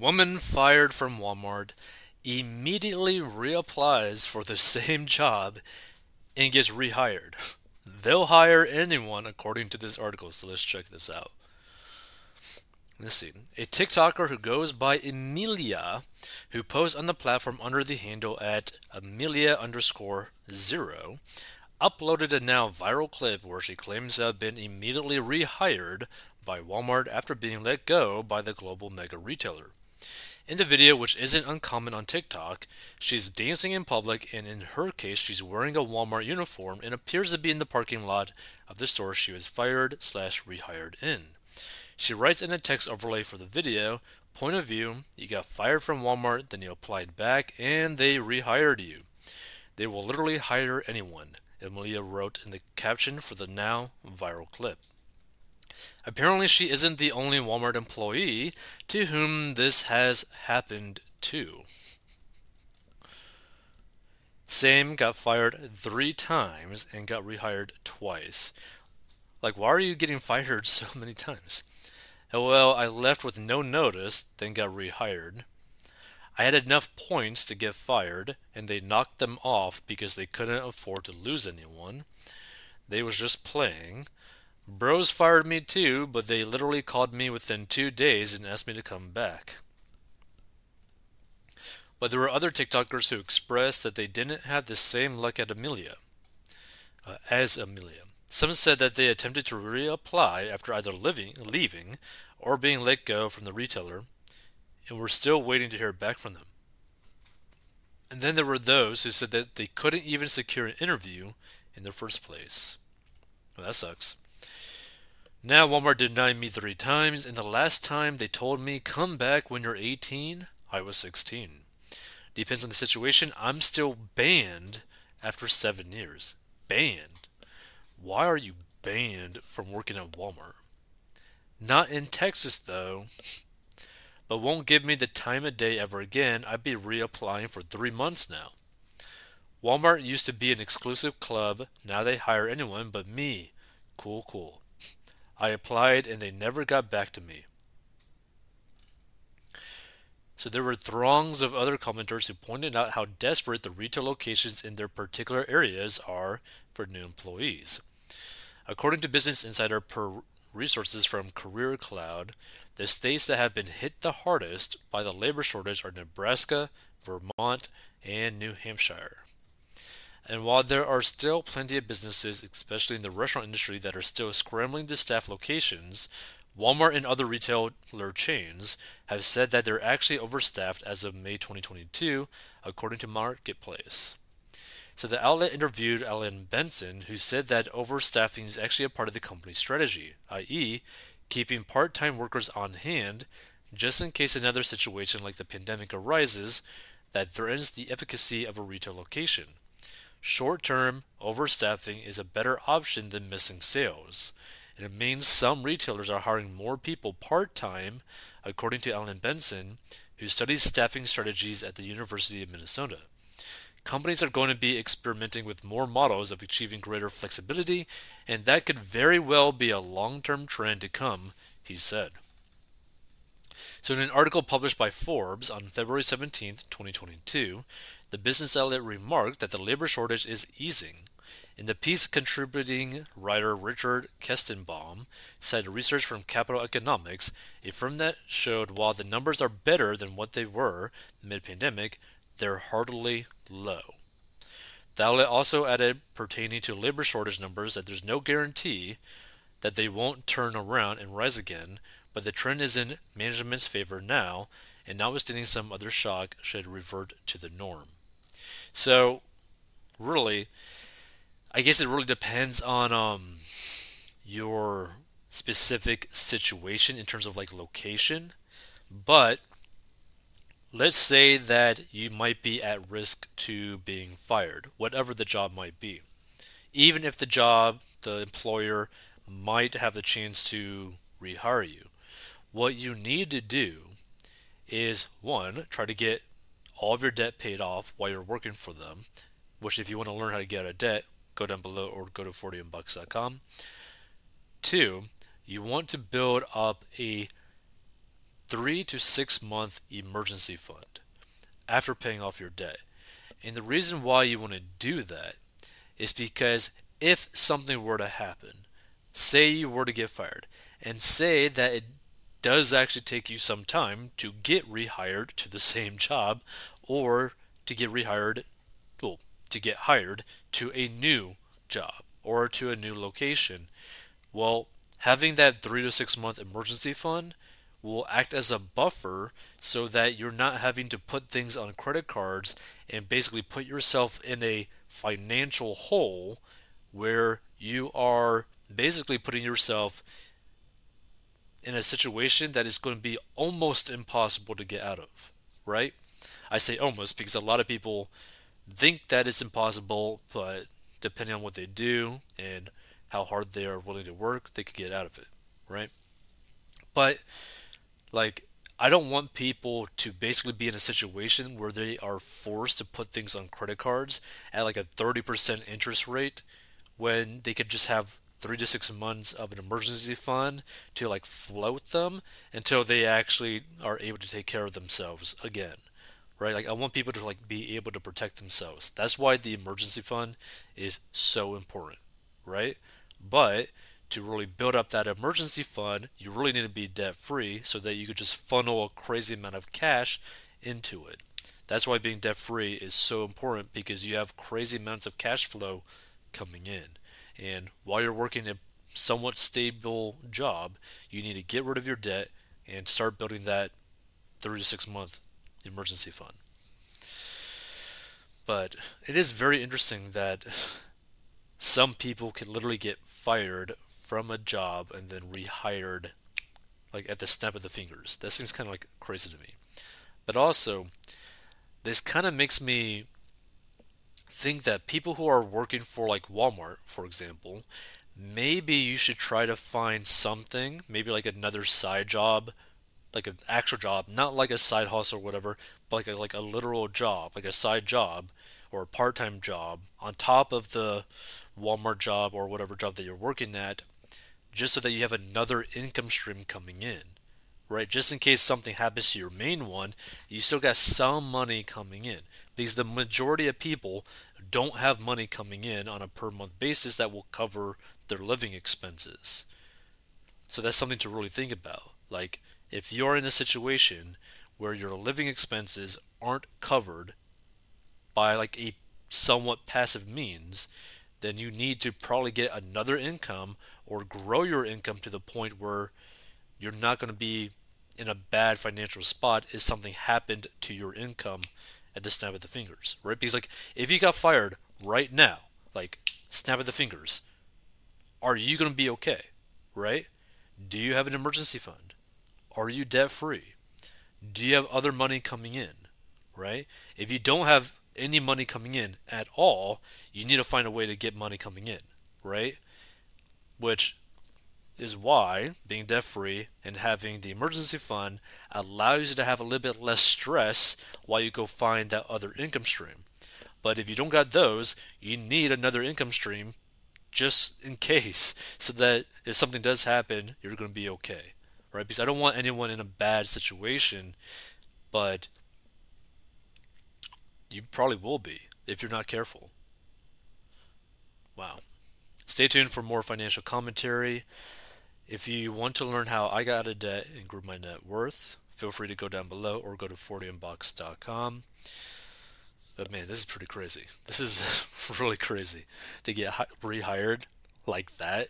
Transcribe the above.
Woman fired from Walmart immediately reapplies for the same job and gets rehired. They'll hire anyone according to this article, so let's check this out. Let's see. A TikToker who goes by Emilia, who posts on the platform under the handle at Amelia underscore zero, uploaded a now viral clip where she claims to have been immediately rehired by Walmart after being let go by the global mega retailer. In the video, which isn't uncommon on TikTok, she's dancing in public, and in her case, she's wearing a Walmart uniform and appears to be in the parking lot of the store she was fired slash rehired in. She writes in a text overlay for the video, point of view, you got fired from Walmart, then you applied back, and they rehired you. They will literally hire anyone, Emilia wrote in the caption for the now viral clip. Apparently, she isn't the only Walmart employee to whom this has happened to. Same got fired three times and got rehired twice. Like, why are you getting fired so many times? Well, I left with no notice, then got rehired. I had enough points to get fired, and they knocked them off because they couldn't afford to lose anyone. They was just playing. Bros fired me too, but they literally called me within two days and asked me to come back. But there were other TikTokers who expressed that they didn't have the same luck at Amelia, uh, as Amelia. Some said that they attempted to reapply after either living, leaving or being let go from the retailer, and were still waiting to hear back from them. And then there were those who said that they couldn't even secure an interview in the first place. Well, that sucks. Now Walmart denied me three times, and the last time they told me, come back when you're 18, I was 16. Depends on the situation. I'm still banned after seven years. Banned. Why are you banned from working at Walmart? Not in Texas, though. But won't give me the time of day ever again. I'd be reapplying for three months now. Walmart used to be an exclusive club. Now they hire anyone but me. Cool, cool. I applied and they never got back to me. So there were throngs of other commenters who pointed out how desperate the retail locations in their particular areas are for new employees. According to Business Insider per resources from Career Cloud, the states that have been hit the hardest by the labor shortage are Nebraska, Vermont, and New Hampshire. And while there are still plenty of businesses, especially in the restaurant industry, that are still scrambling to staff locations, Walmart and other retailer chains have said that they're actually overstaffed as of May 2022, according to Marketplace. So the outlet interviewed Alan Benson, who said that overstaffing is actually a part of the company's strategy, i.e., keeping part time workers on hand just in case another situation like the pandemic arises that threatens the efficacy of a retail location. Short term overstaffing is a better option than missing sales. And it means some retailers are hiring more people part time, according to Alan Benson, who studies staffing strategies at the University of Minnesota. Companies are going to be experimenting with more models of achieving greater flexibility, and that could very well be a long term trend to come, he said. So, in an article published by Forbes on February 17, 2022, the business outlet remarked that the labor shortage is easing. In the piece, contributing writer Richard Kestenbaum cited research from Capital Economics, a firm that showed while the numbers are better than what they were mid pandemic, they're hardly low. The outlet also added pertaining to labor shortage numbers that there's no guarantee that they won't turn around and rise again, but the trend is in management's favor now, and notwithstanding some other shock should revert to the norm. So, really, I guess it really depends on um, your specific situation in terms of like location. But let's say that you might be at risk to being fired, whatever the job might be. Even if the job, the employer might have the chance to rehire you, what you need to do is one, try to get all of your debt paid off while you're working for them, which if you want to learn how to get out of debt, go down below or go to 4dmbox.com. Two, you want to build up a three to six month emergency fund after paying off your debt. And the reason why you want to do that is because if something were to happen, say you were to get fired, and say that it does actually take you some time to get rehired to the same job or to get rehired, well, to get hired to a new job or to a new location. Well, having that three to six month emergency fund will act as a buffer so that you're not having to put things on credit cards and basically put yourself in a financial hole where you are basically putting yourself in a situation that is going to be almost impossible to get out of, right? I say almost because a lot of people think that it's impossible, but depending on what they do and how hard they are willing to work, they could get out of it, right? But like I don't want people to basically be in a situation where they are forced to put things on credit cards at like a 30% interest rate when they could just have three to six months of an emergency fund to like float them until they actually are able to take care of themselves again right? Like i want people to like be able to protect themselves. That's why the emergency fund is so important right? But to really build up that emergency fund you really need to be debt free so that you could just funnel a crazy amount of cash into it. That's why being debt free is so important because you have crazy amounts of cash flow coming in and while you're working a somewhat stable job, you need to get rid of your debt and start building that three to six month emergency fund. But it is very interesting that some people can literally get fired from a job and then rehired like at the snap of the fingers. That seems kind of like crazy to me. But also, this kind of makes me think that people who are working for like Walmart, for example, maybe you should try to find something, maybe like another side job, like an actual job, not like a side hustle or whatever, but like a, like a literal job, like a side job or a part-time job on top of the Walmart job or whatever job that you're working at, just so that you have another income stream coming in. Right, just in case something happens to your main one, you still got some money coming in because the majority of people don't have money coming in on a per month basis that will cover their living expenses. So that's something to really think about. Like, if you're in a situation where your living expenses aren't covered by like a somewhat passive means, then you need to probably get another income or grow your income to the point where you're not going to be in a bad financial spot if something happened to your income at the snap of the fingers, right? Because like if you got fired right now, like snap of the fingers, are you to be okay, right? Do you have an emergency fund? Are you debt free? Do you have other money coming in, right? If you don't have any money coming in at all, you need to find a way to get money coming in, right? Which is why being debt free and having the emergency fund allows you to have a little bit less stress while you go find that other income stream. But if you don't got those, you need another income stream just in case so that if something does happen, you're going to be okay. Right? Because I don't want anyone in a bad situation, but you probably will be if you're not careful. Wow. Stay tuned for more financial commentary. If you want to learn how I got of debt and grew my net worth, feel free to go down below or go to 4dmbox.com. But man, this is pretty crazy. This is really crazy to get rehired like that